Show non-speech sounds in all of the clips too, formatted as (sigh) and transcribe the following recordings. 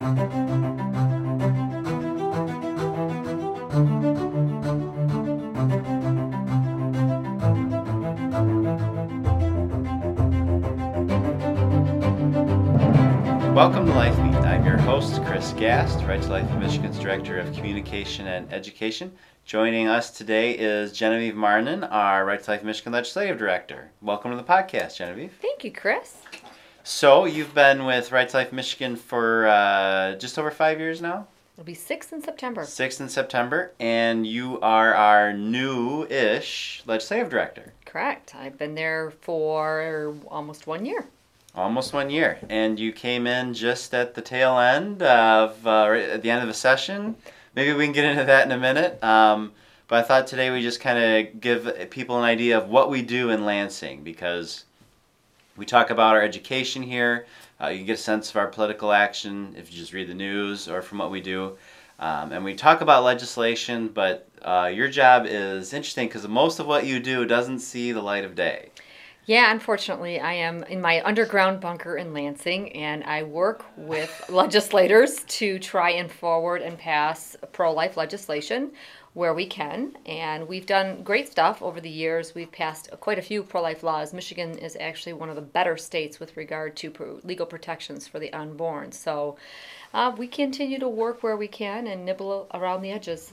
Welcome to LifeBeat. I'm your host, Chris Gast, Right to Life Michigan's Director of Communication and Education. Joining us today is Genevieve Marnon, our Right to Life Michigan Legislative Director. Welcome to the podcast, Genevieve. Thank you, Chris. So, you've been with Rights Life Michigan for uh, just over five years now? It'll be six in September. Six in September, and you are our new ish legislative director. Correct. I've been there for almost one year. Almost one year, and you came in just at the tail end of uh, right at the end of the session. Maybe we can get into that in a minute. Um, but I thought today we just kind of give people an idea of what we do in Lansing because we talk about our education here. Uh, you can get a sense of our political action if you just read the news or from what we do. Um, and we talk about legislation, but uh, your job is interesting because most of what you do doesn't see the light of day. Yeah, unfortunately, I am in my underground bunker in Lansing, and I work with (laughs) legislators to try and forward and pass pro life legislation where we can. And we've done great stuff over the years. We've passed quite a few pro life laws. Michigan is actually one of the better states with regard to legal protections for the unborn. So uh, we continue to work where we can and nibble around the edges.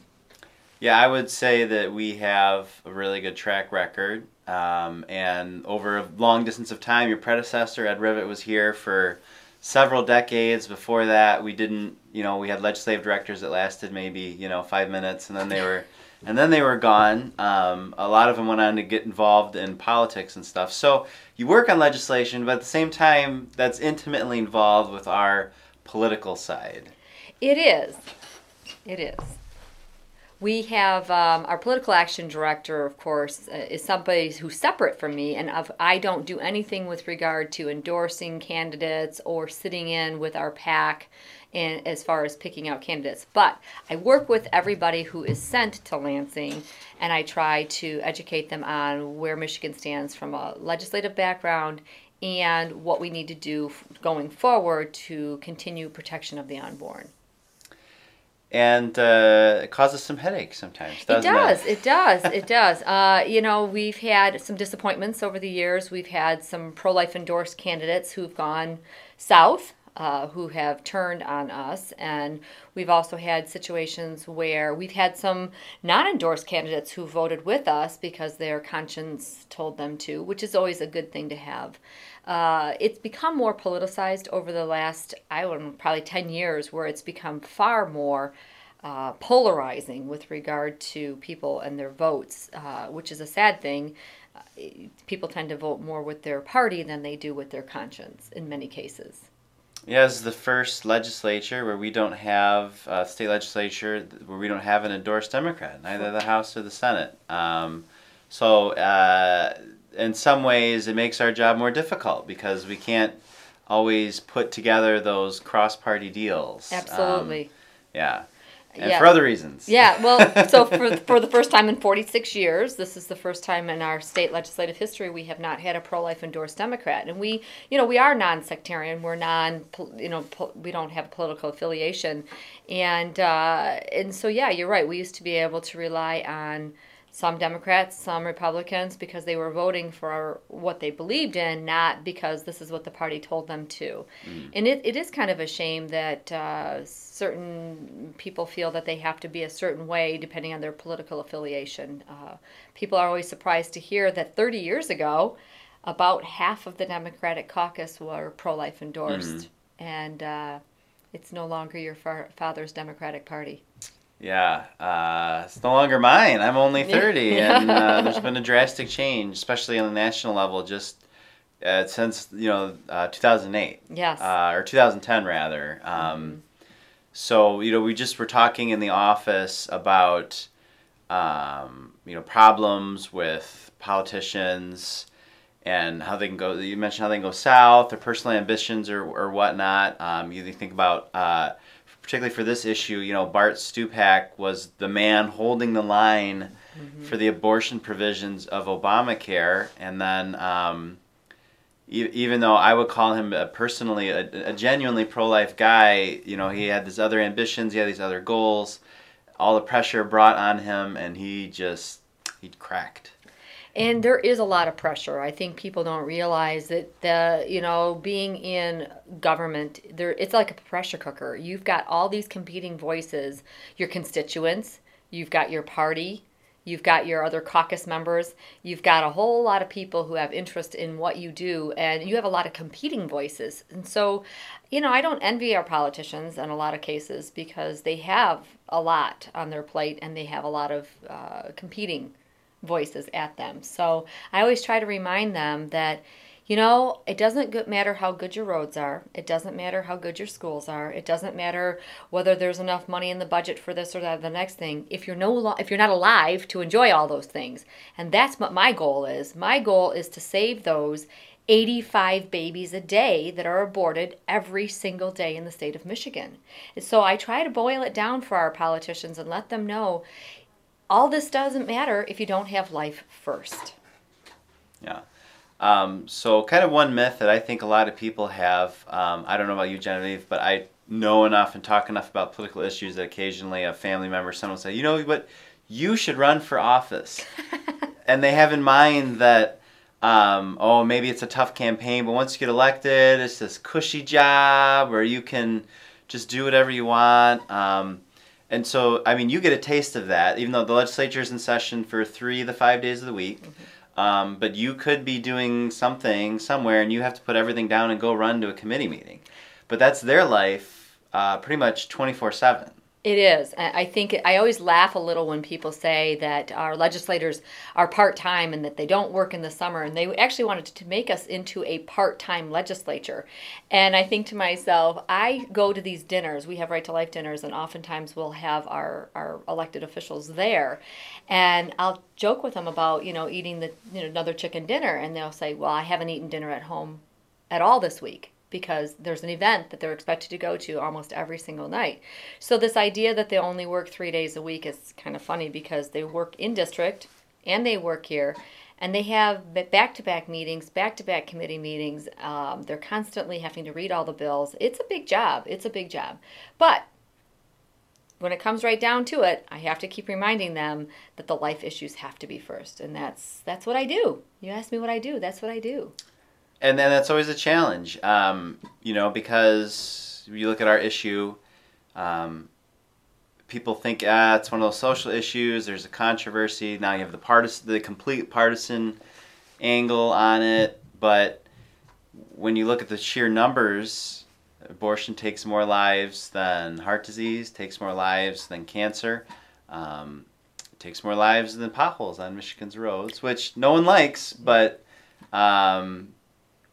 Yeah, I would say that we have a really good track record. Um, and over a long distance of time, your predecessor, Ed Rivett, was here for several decades. Before that, we didn't, you know, we had legislative directors that lasted maybe, you know, five minutes and then they were. (laughs) And then they were gone. Um, a lot of them went on to get involved in politics and stuff. So you work on legislation, but at the same time, that's intimately involved with our political side. It is. It is. We have um, our political action director, of course, uh, is somebody who's separate from me, and of, I don't do anything with regard to endorsing candidates or sitting in with our PAC and as far as picking out candidates. But I work with everybody who is sent to Lansing, and I try to educate them on where Michigan stands from a legislative background and what we need to do going forward to continue protection of the unborn and uh, it causes some headaches sometimes. it does. It, it does. It (laughs) does. Uh, you know, we've had some disappointments over the years. We've had some pro-life endorsed candidates who've gone south. Uh, who have turned on us. And we've also had situations where we've had some non endorsed candidates who voted with us because their conscience told them to, which is always a good thing to have. Uh, it's become more politicized over the last, I don't know, probably 10 years, where it's become far more uh, polarizing with regard to people and their votes, uh, which is a sad thing. Uh, people tend to vote more with their party than they do with their conscience in many cases. Yeah, this is the first legislature where we don't have uh, state legislature where we don't have an endorsed Democrat, neither the House or the Senate. Um, so uh, in some ways, it makes our job more difficult because we can't always put together those cross-party deals. Absolutely. Um, yeah. And yeah. for other reasons. Yeah, well, (laughs) so for, for the first time in 46 years, this is the first time in our state legislative history we have not had a pro-life endorsed Democrat. And we, you know, we are non-sectarian. We're non, you know, we don't have a political affiliation. And, uh, and so, yeah, you're right. We used to be able to rely on some Democrats, some Republicans, because they were voting for what they believed in, not because this is what the party told them to. Mm. And it, it is kind of a shame that uh, certain people feel that they have to be a certain way depending on their political affiliation. Uh, people are always surprised to hear that 30 years ago, about half of the Democratic caucus were pro life endorsed. Mm-hmm. And uh, it's no longer your father's Democratic Party. Yeah, uh, it's no longer mine. I'm only (laughs) 30, yeah. and uh, there's been a (laughs) drastic change, especially on the national level, just uh, since you know uh, 2008. Yes. Uh, or 2010 rather. Um, mm-hmm. So you know, we just were talking in the office about um, you know problems with politicians and how they can go. You mentioned how they can go south, their personal ambitions, or or whatnot. Um, you think about uh, particularly for this issue, you know, Bart Stupak was the man holding the line mm-hmm. for the abortion provisions of Obamacare, and then, um, e- even though I would call him a personally a, a genuinely pro-life guy, you know, he had these other ambitions, he had these other goals, all the pressure brought on him, and he just he cracked. And there is a lot of pressure. I think people don't realize that the you know being in government there it's like a pressure cooker. You've got all these competing voices, your constituents, you've got your party, you've got your other caucus members, you've got a whole lot of people who have interest in what you do, and you have a lot of competing voices. And so, you know, I don't envy our politicians in a lot of cases because they have a lot on their plate and they have a lot of uh, competing voices at them. So I always try to remind them that, you know, it doesn't matter how good your roads are. It doesn't matter how good your schools are. It doesn't matter whether there's enough money in the budget for this or that, the next thing. If you're no, if you're not alive to enjoy all those things, and that's what my goal is. My goal is to save those 85 babies a day that are aborted every single day in the state of Michigan. So I try to boil it down for our politicians and let them know all this doesn't matter if you don't have life first. Yeah. Um, so, kind of one myth that I think a lot of people have. Um, I don't know about you, Genevieve, but I know enough and talk enough about political issues that occasionally a family member, someone will say, "You know what? You should run for office," (laughs) and they have in mind that. Um, oh, maybe it's a tough campaign, but once you get elected, it's this cushy job where you can just do whatever you want. Um, and so, I mean, you get a taste of that, even though the legislature is in session for three of the five days of the week. Mm-hmm. Um, but you could be doing something somewhere, and you have to put everything down and go run to a committee meeting. But that's their life, uh, pretty much twenty four seven. It is. I think I always laugh a little when people say that our legislators are part time and that they don't work in the summer. And they actually wanted to make us into a part time legislature. And I think to myself, I go to these dinners. We have Right to Life dinners, and oftentimes we'll have our, our elected officials there. And I'll joke with them about, you know, eating the you know another chicken dinner. And they'll say, Well, I haven't eaten dinner at home at all this week because there's an event that they're expected to go to almost every single night. So this idea that they only work 3 days a week is kind of funny because they work in district and they work here and they have back-to-back meetings, back-to-back committee meetings. Um, they're constantly having to read all the bills. It's a big job. It's a big job. But when it comes right down to it, I have to keep reminding them that the life issues have to be first, and that's that's what I do. You ask me what I do. That's what I do and then that's always a challenge, um, you know, because you look at our issue, um, people think ah, it's one of those social issues. There's a controversy. Now you have the partisan, the complete partisan angle on it. But when you look at the sheer numbers, abortion takes more lives than heart disease, takes more lives than cancer. Um, takes more lives than potholes on Michigan's roads, which no one likes, but um,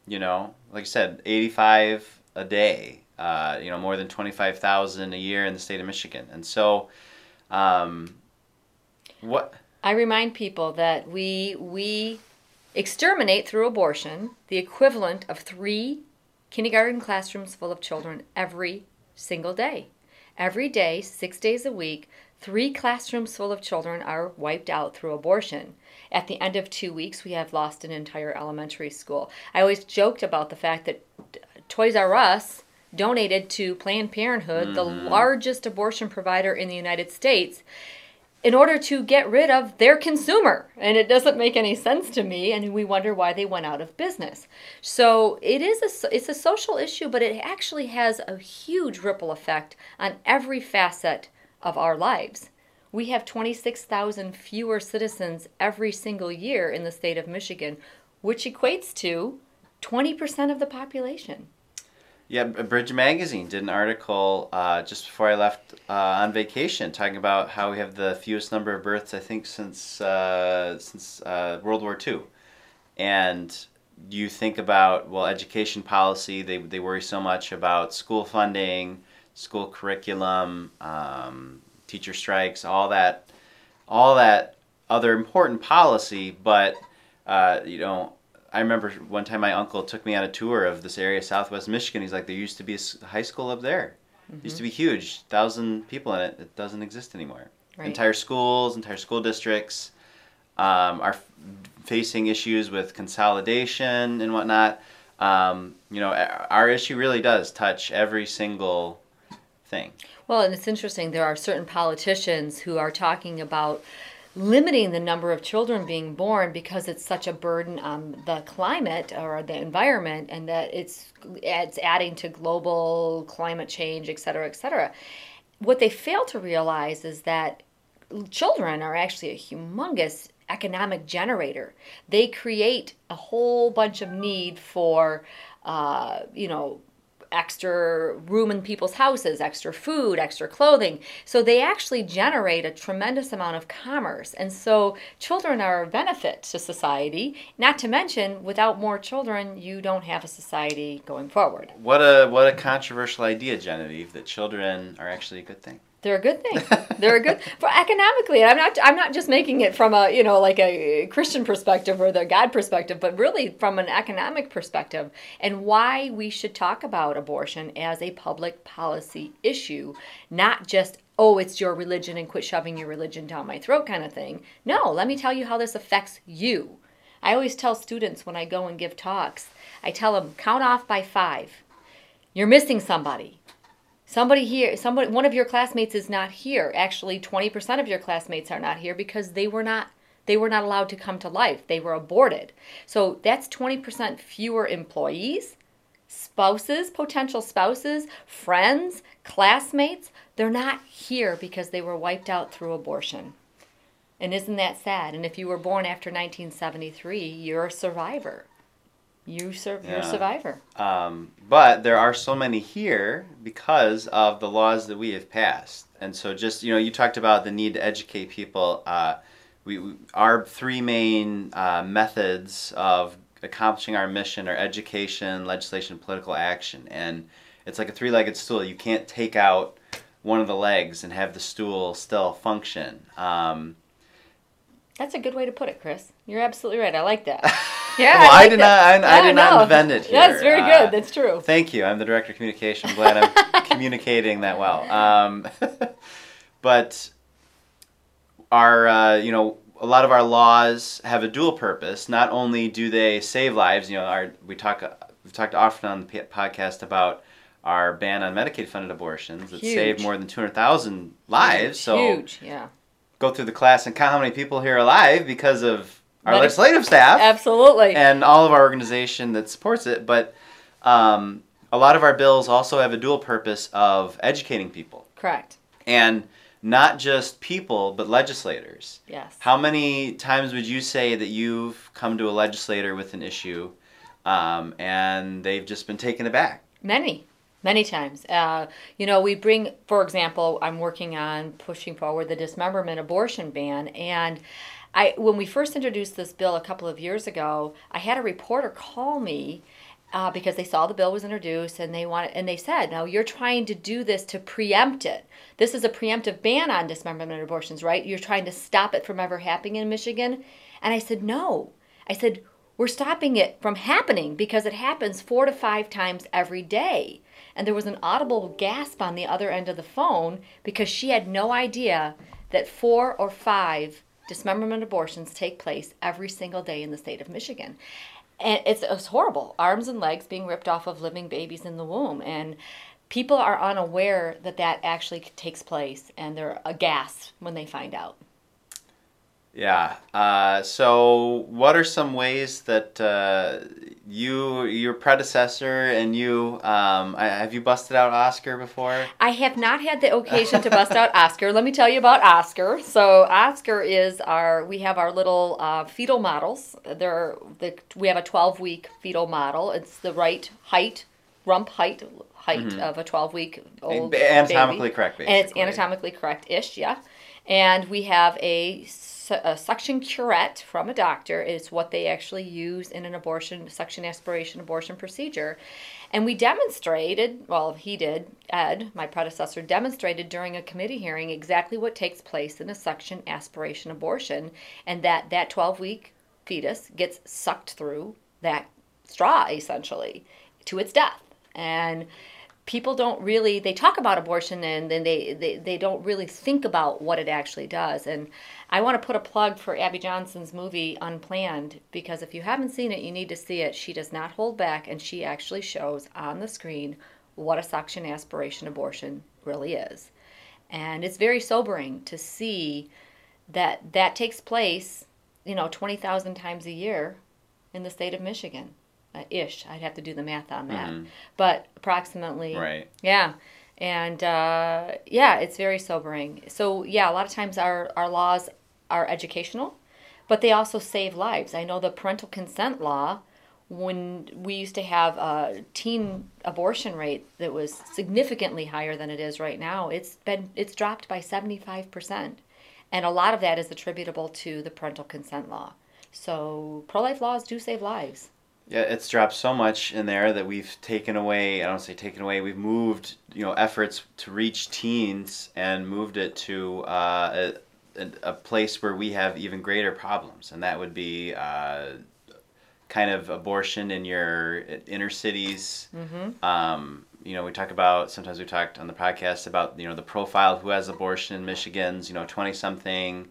you know, like I said, 85 a day, uh, you know, more than 25,000 a year in the state of Michigan. And so, um, what? I remind people that we, we exterminate through abortion the equivalent of three kindergarten classrooms full of children every single day. Every day, six days a week, three classrooms full of children are wiped out through abortion. At the end of two weeks, we have lost an entire elementary school. I always joked about the fact that Toys R Us donated to Planned Parenthood, mm-hmm. the largest abortion provider in the United States, in order to get rid of their consumer. And it doesn't make any sense to me, and we wonder why they went out of business. So it is a, it's a social issue, but it actually has a huge ripple effect on every facet of our lives we have 26,000 fewer citizens every single year in the state of Michigan, which equates to 20% of the population. Yeah, Bridge Magazine did an article uh, just before I left uh, on vacation talking about how we have the fewest number of births, I think, since uh, since uh, World War II. And you think about, well, education policy, they, they worry so much about school funding, school curriculum, um, teacher strikes, all that, all that other important policy. But uh, you know, I remember one time my uncle took me on a tour of this area, Southwest Michigan. He's like, there used to be a high school up there. Mm-hmm. used to be huge, thousand people in it. It doesn't exist anymore. Right. Entire schools, entire school districts um, are f- facing issues with consolidation and whatnot. um, you know, our issue really does touch every single thing. Well, and it's interesting. There are certain politicians who are talking about limiting the number of children being born because it's such a burden on the climate or the environment and that it's it's adding to global climate change et cetera et cetera what they fail to realize is that children are actually a humongous economic generator they create a whole bunch of need for uh, you know extra room in people's houses, extra food, extra clothing. So they actually generate a tremendous amount of commerce. And so children are a benefit to society. Not to mention, without more children, you don't have a society going forward. What a what a controversial idea, Genevieve, that children are actually a good thing. They're a good thing. They're a good (laughs) for economically. I'm not. I'm not just making it from a you know like a Christian perspective or the God perspective, but really from an economic perspective, and why we should talk about abortion as a public policy issue, not just oh it's your religion and quit shoving your religion down my throat kind of thing. No, let me tell you how this affects you. I always tell students when I go and give talks, I tell them count off by five. You're missing somebody somebody here somebody one of your classmates is not here. Actually 20% of your classmates are not here because they were not they were not allowed to come to life. They were aborted. So that's 20% fewer employees spouses potential spouses friends classmates. They're not here because they were wiped out through abortion. And isn't that sad? And if you were born after 1973 you're a survivor you serve, you're a survivor. Um, but there are so many here because of the laws that we have passed. And so, just you know, you talked about the need to educate people. Uh, we, we, our three main uh, methods of accomplishing our mission are education, legislation, political action. And it's like a three-legged stool. You can't take out one of the legs and have the stool still function. Um, That's a good way to put it, Chris. You're absolutely right. I like that. (laughs) Yeah, well, I, I did that. not. I, I did not no. invent it here. That's very Uh, good. That's true. Thank you. I'm the director of communication. I'm glad I'm (laughs) communicating that well. Um, (laughs) but our, uh, you know, a lot of our laws have a dual purpose. Not only do they save lives, you know, our we talk we've talked often on the podcast about our ban on Medicaid-funded abortions that saved more than 200,000 lives. So Huge. Yeah. go through the class and count how many people here are alive because of our Medi- legislative staff Absolutely. and all of our organization that supports it. But um, a lot of our bills also have a dual purpose of educating people, Correct. and not just people, but legislators. Yes. How many times would you say that you've come to a legislator with an issue, um, and they've just been taken aback? Many, many times. Uh, you know, we bring, for example, I'm working on pushing forward the dismemberment abortion ban, and I, when we first introduced this bill a couple of years ago, I had a reporter call me. Uh, because they saw the bill was introduced and they wanted and they said now you're trying to do this to preempt it this is a preemptive ban on dismemberment abortions right you're trying to stop it from ever happening in michigan and i said no i said we're stopping it from happening because it happens four to five times every day. And there was an audible gasp on the other end of the phone because she had no idea that four or five dismemberment abortions take place every single day in the state of Michigan. And it's, it's horrible. Arms and legs being ripped off of living babies in the womb. And people are unaware that that actually takes place and they're aghast when they find out. Yeah. Uh, so, what are some ways that uh, you, your predecessor, and you um, I- have you busted out Oscar before? I have not had the occasion to bust out Oscar. Let me tell you about Oscar. So Oscar is our we have our little uh, fetal models. They're the we have a 12 week fetal model. It's the right height, rump height height of a 12 week old Anatomically baby. correct, And it's anatomically correct ish, yeah. And we have a, a suction curette from a doctor. It's what they actually use in an abortion, suction aspiration abortion procedure. And we demonstrated, well, he did, Ed, my predecessor, demonstrated during a committee hearing exactly what takes place in a suction aspiration abortion, and that that 12 week fetus gets sucked through that straw essentially to its death. And people don't really they talk about abortion and then they, they they don't really think about what it actually does. And i want to put a plug for abby johnson's movie unplanned because if you haven't seen it you need to see it. She does not hold back and she actually shows on the screen what a suction aspiration abortion really is. And it's very sobering to see that that takes place you know 20,000 times a year in the state of michigan uh, ish. I'd have to do the math on that, Mhm. but approximately. Right. Yeah, and uh, yeah, it's very sobering. So yeah, a lot of times our our laws are educational, but they also save lives. I know the parental consent law. When we used to have a teen abortion rate that was significantly higher than it is right now, it's been it's dropped by seventy five percent, and a lot of that is attributable to the parental consent law. So pro life laws do save lives. Yeah, it's dropped so much in there that we've taken away. I don't say taken away. We've moved, you know, efforts to reach teens and moved it to uh, a, a place where we have even greater problems, and that would be uh, kind of abortion in your inner cities. Mm-hmm. Um, you know, we talk about sometimes we talked on the podcast about you know the profile who has abortion in Michigan's you know twenty something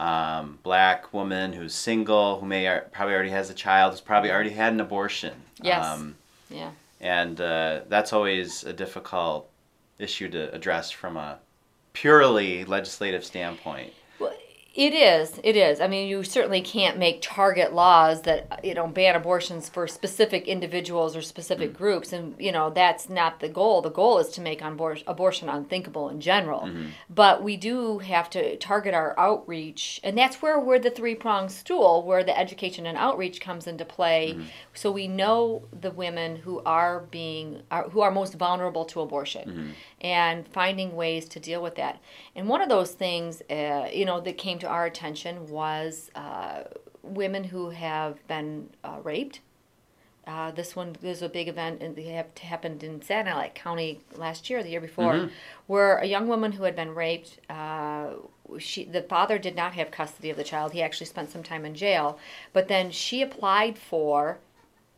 um, black woman who's single who may ar- probably already has a child who's probably already had an abortion. Yes. Um, Yeah. and uh, that's always a difficult issue to address from a purely legislative standpoint. It is. It is. I mean, you certainly can't make target laws that you know ban abortions for specific individuals or specific mm. groups, and you know that's not the goal. The goal is to make abor- abortion unthinkable in general. Mm-hmm. But we do have to target our outreach, and that's where we're the three pronged stool, where the education and outreach comes into play. Mm-hmm. So we know the women who are being are, who are most vulnerable to abortion, mm-hmm. And finding ways to deal with that. And one of those things, uh, you know, that came to our attention was uh, women who have been uh, raped. Uh, this one there's a big event and it happened in Sanilac County last year, the year before, where a young woman who had been raped. Uh, she the father did not have custody of the child. He actually spent some time in jail, but then she applied for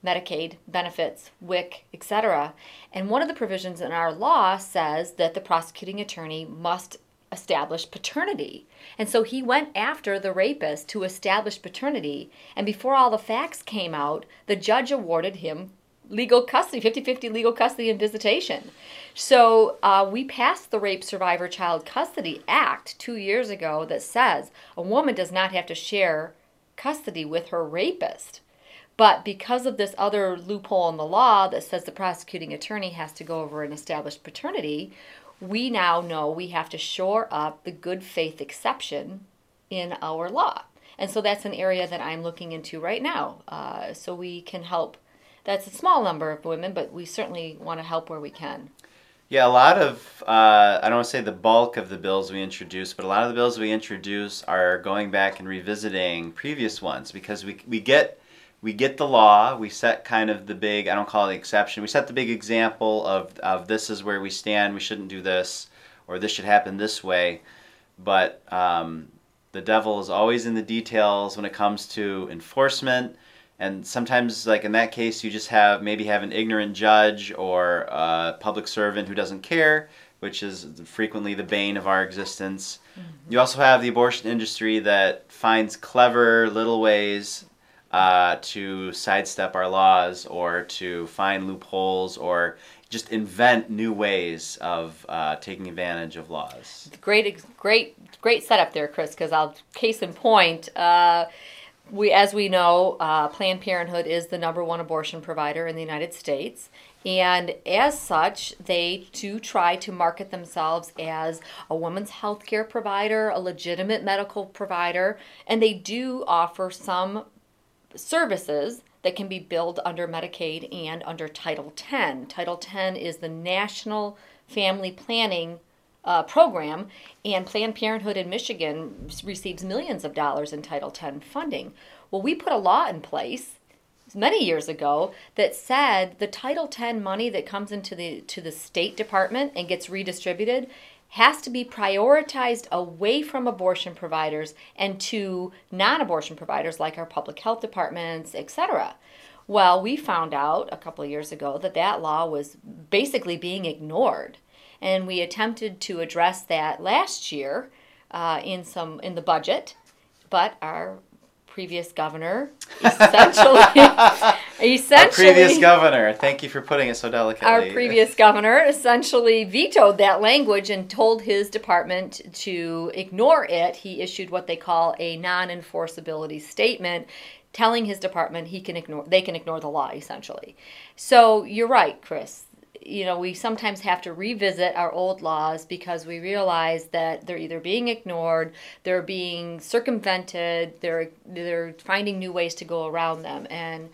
Medicaid benefits, WIC, etc. And one of the provisions in our law says that the prosecuting attorney must establish paternity. And so he went after the rapist to establish paternity. And before all the facts came out, the judge awarded him legal custody 50-50 legal custody and visitation so uh, we passed the rape survivor child custody act two years ago that says a woman does not have to share custody with her rapist but because of this other loophole in the law that says the prosecuting attorney has to go over and establish paternity, we now know we have to shore up the good faith exception in our law. And so that's an area that I'm looking into right now. Uh, so we can help. That's a small number of women, but we certainly want to help where we can. Yeah, a lot of, uh, I don't want to say the bulk of the bills we introduce, but a lot of the bills we introduce are going back and revisiting previous ones because we, we get we get the law, we set kind of the big, I don't call it exception, we set the big example of, of this is where we stand, we shouldn't do this, or this should happen this way. But um, the devil is always in the details when it comes to enforcement. And sometimes, like in that case, you just have maybe have an ignorant judge or a public servant who doesn't care, which is frequently the bane of our existence. You also have the abortion industry that finds clever little ways uh, to sidestep our laws or to find loopholes or just invent new ways of uh, taking advantage of laws. Great, great, great setup there, Chris. Because I'll case in point. Uh, we, as we know, uh, Planned Parenthood is the number one abortion provider in the United States. And as such, they do try to market themselves as a women's health care provider, a legitimate medical provider, and they do offer some services that can be billed under Medicaid and under Title X. Title X is the National Family Planning uh, program, and Planned Parenthood in Michigan receives millions of dollars in Title X funding. Well, we put a law in place many years ago that said the Title X money that comes into the to the State Department and gets redistributed has to be prioritized away from abortion providers and to non-abortion providers like our public health departments, etc. Well, we found out a couple of years ago that that law was basically being ignored, and we attempted to address that last year uh, in some in the budget, but our previous governor (laughs) essentially essentially Our previous governor. Thank you for putting it so delicately. our previous governor essentially vetoed that language and told his department to ignore it. He issued what they call a non-enforceability statement telling his department he can ignore they can ignore the law essentially. So you're right, Chris. You know, we sometimes have to revisit our old laws because we realize that they're either being ignored, they're being circumvented, they're they're finding new ways to go around them and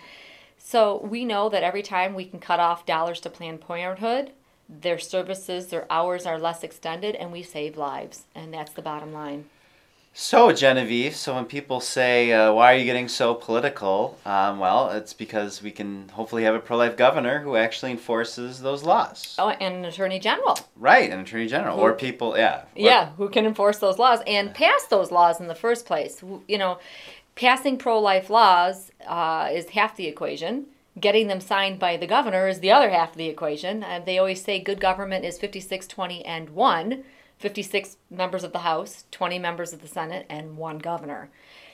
so we know that every time we can cut off dollars to Planned Parenthood, their services, their hours are less extended, and we save lives. And that's the bottom line. So, Genevieve, so when people say, uh, why are you getting so political? Um, well, it's because we can hopefully have a pro life governor who actually enforces those laws. Oh, and an attorney general. Right, an attorney general. Or people, yeah. or- Yeah, who can enforce those laws and pass those laws in the first place. You know, passing pro life laws uh, is half the equation. Getting them signed by the governor is the other half of the equation. And they always say good government is 56, 20, and 1. 56 members of the House, 20 members of the Senate, and one governor.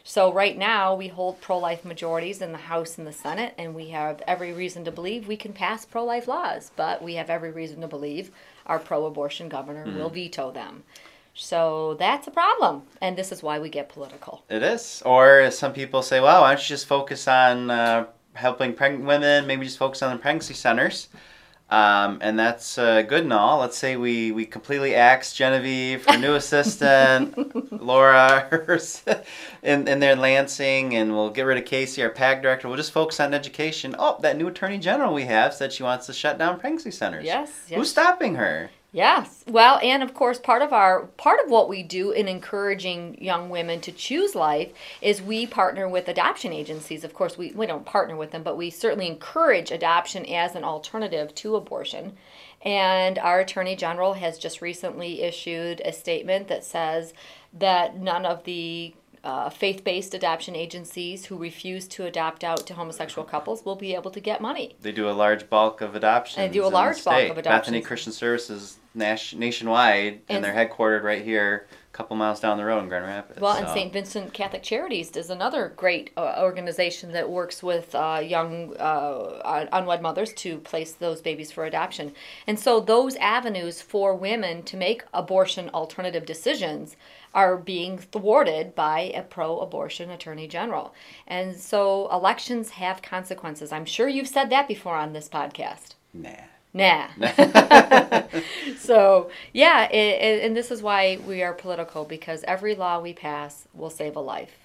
So right now we hold pro-life majorities in the House and the Senate, and we have every reason to believe we can pass pro-life laws. But we have every reason to believe our pro-abortion governor will veto them. So that's a problem, and this is why we get political. It is. Or some people say, well, why don't you just focus on uh, helping pregnant women, maybe just focus on the pregnancy centers. Um, and that's uh, good and all. Let's say we, we completely axe Genevieve, her new assistant, (laughs) Laura, hers, in, in there in Lansing, and we'll get rid of Casey, our PAC director. We'll just focus on education. Oh, that new attorney general we have said she wants to shut down pregnancy centers. Yes, yes. Who's stopping her? Yes. Well, and of course, part of our part of what we do in encouraging young women to choose life is we partner with adoption agencies. Of course, we, we don't partner with them, but we certainly encourage adoption as an alternative to abortion. And our Attorney General has just recently issued a statement that says that none of the uh, faith based adoption agencies who refuse to adopt out to homosexual couples will be able to get money. They do a large bulk of adoptions. They do a large bulk of Bethany. Christian Services nas- nationwide, and, And- they're headquartered right here, a couple miles down the road in Grand Rapids. Well, and St. Vincent Catholic Charities is another great uh, organization that works with uh, young uh, unwed mothers to place those babies for adoption. And so, those avenues for women to make abortion alternative decisions are being thwarted by a pro abortion attorney general. And so, elections have consequences. I'm sure you've said that before on this podcast. Nah. Nah. (laughs) (laughs) so, yeah, i i and this is why we are political because every law we pass will save a life.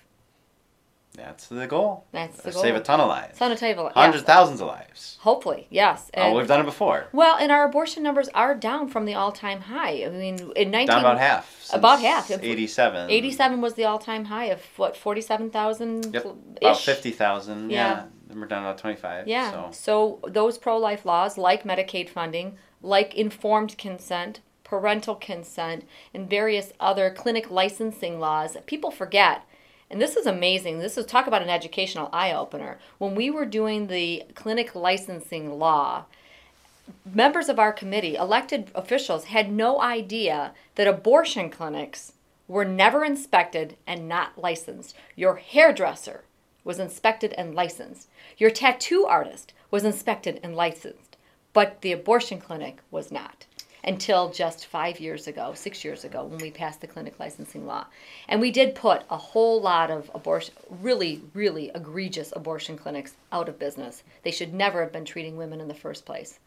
That's the goal. That's the goal. Save a ton of lives. A ton of table. Hundreds, yes. thousands of lives. Hopefully, yes. Oh, we've done it before. well, and our abortion numbers are down from the all-time high. I mean, in 19 Down about half. About half. 87. 87 was the all-time high of what 47,000 Yep. ish. About 50,000. Yeah. Yeah. Then we're down about 25. Yeah. So. So those pro-life laws, like Medicaid funding, like informed consent, parental consent, and various other clinic licensing laws, people forget. And this is amazing. This is talk about an educational eye opener. When we were doing the clinic licensing law, members of our committee, elected officials, had no idea that abortion clinics were never inspected and not licensed. Your hairdresser was inspected and licensed. Your tattoo artist was inspected and licensed. But the abortion clinic was not until just five years ago, six years ago, when we passed the clinic licensing law. And we did put a whole lot of abortion, really, really egregious abortion clinics out of business. They should never have been treating women in the first place.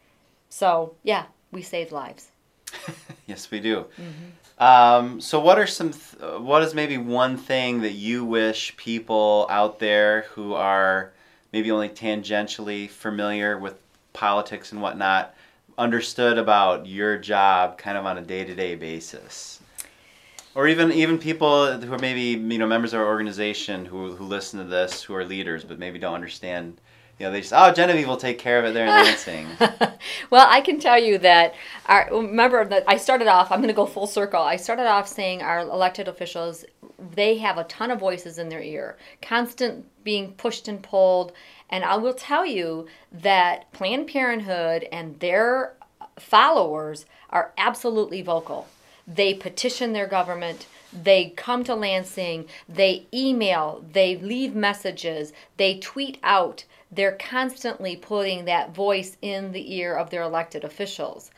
So, yeah, we saved lives. (laughs) Yes, we do. Mm-hmm. Um, so, what are some? Th- what is maybe one thing that you wish people out there who are maybe only tangentially familiar with politics and whatnot understood about your job, kind of on a day to day basis? Or even even people who are maybe you know members of our organization who who listen to this, who are leaders, but maybe don't understand. You know, they just oh Genevieve will take care of it there in Lansing. (laughs) Well, I can tell you that our remember that I started off. I'm going to go full circle. I started off saying our elected officials they have a ton of voices in their ear, constant being pushed and pulled. And I will tell you that Planned Parenthood and their followers are absolutely vocal. They petition their government. They come to Lansing. They email. They leave messages. They tweet out. They're constantly putting that voice in the ear of their elected officials.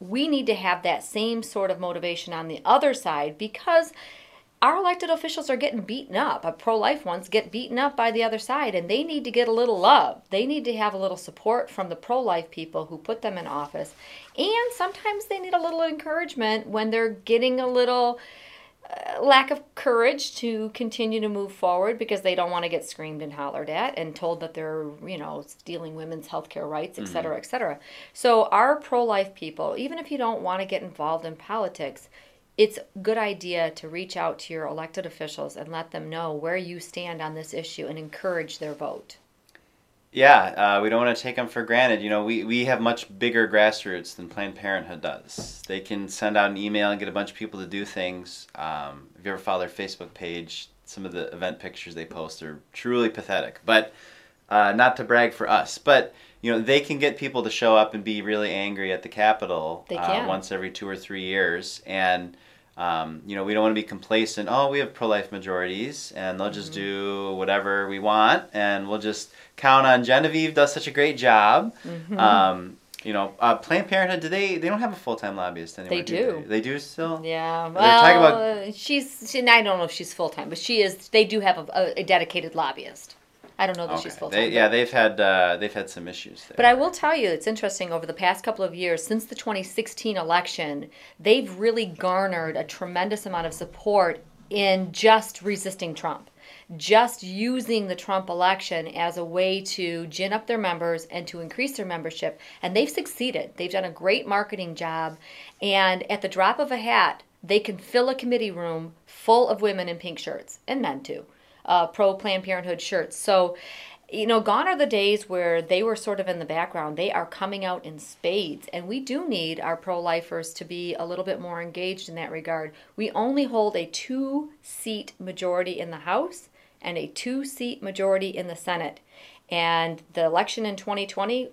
We need to have that same sort of motivation on the other side because our elected officials are getting beaten up. A pro life ones get beaten up by the other side, and they need to get a little love. They need to have a little support from the pro life people who put them in office. And sometimes they need a little encouragement when they're getting a little uh, lack of courage to continue to move forward because they don't want to get screamed and hollered at and told that they're, you know, stealing women's health care rights, et cetera, et cetera. So, our pro life people, even if you don't want to get involved in politics, it's a good idea to reach out to your elected officials and let them know where you stand on this issue and encourage their vote. Yeah, uh, we don't want to take them for granted. You know, we, we have much bigger grassroots than Planned Parenthood does. They can send out an email and get a bunch of people to do things. Um, if you ever follow their Facebook page, some of the event pictures they post are truly pathetic. But uh, not to brag for us, but you know they can get people to show up and be really angry at the Capitol uh, once every two or three years, and um, you know, we don't want to be complacent. Oh, we have pro-life majorities, and they'll just mm-hmm. do whatever we want, and we'll just count on Genevieve does such a great job. Mm-hmm. Um, you know, uh, Planned Parenthood. Do they? They don't have a full time lobbyist anymore. They do. They? they? do still. Yeah. Well, about... she's. She, I don't know if she's full time, but she is. They do have a, a dedicated lobbyist. I don't know that okay. she's full time. Yeah, they've had uh, they've had some issues there. But I will tell you, it's interesting. Over the past couple of years, since the 2016 election, they've really garnered a tremendous amount of support in just resisting Trump, just using the Trump election as a way to gin up their members and to increase their membership. And they've succeeded. They've done a great marketing job, and at the drop of a hat, they can fill a committee room full of women in pink shirts and men too uh, pro Planned Parenthood shirts. So, you know, gone are the days where they were sort of in the background. They are coming out in spades, and we do need our pro lifers to be a little bit more engaged in that regard. We only hold a two seat majority in the House and a two seat majority in the Senate. And the election in 2020,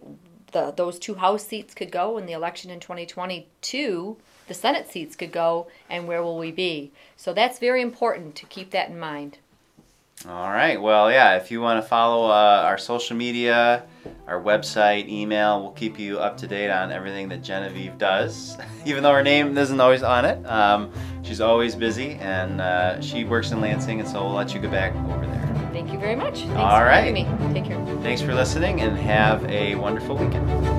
the, those two House seats could go, and the election in 2022, the Senate seats could go, and where will we be? So that's very important to keep that in mind. All right. Well, yeah, if you want to follow uh, our social media, our website, email, we'll keep you up to date on everything that Genevieve does. (laughs) Even though her name isn't always on it, um, she's always busy and uh, she works in Lansing, and so we'll let you go back over there. Thank you very much. Thanks All right. Take care. Thanks for listening and have a wonderful weekend.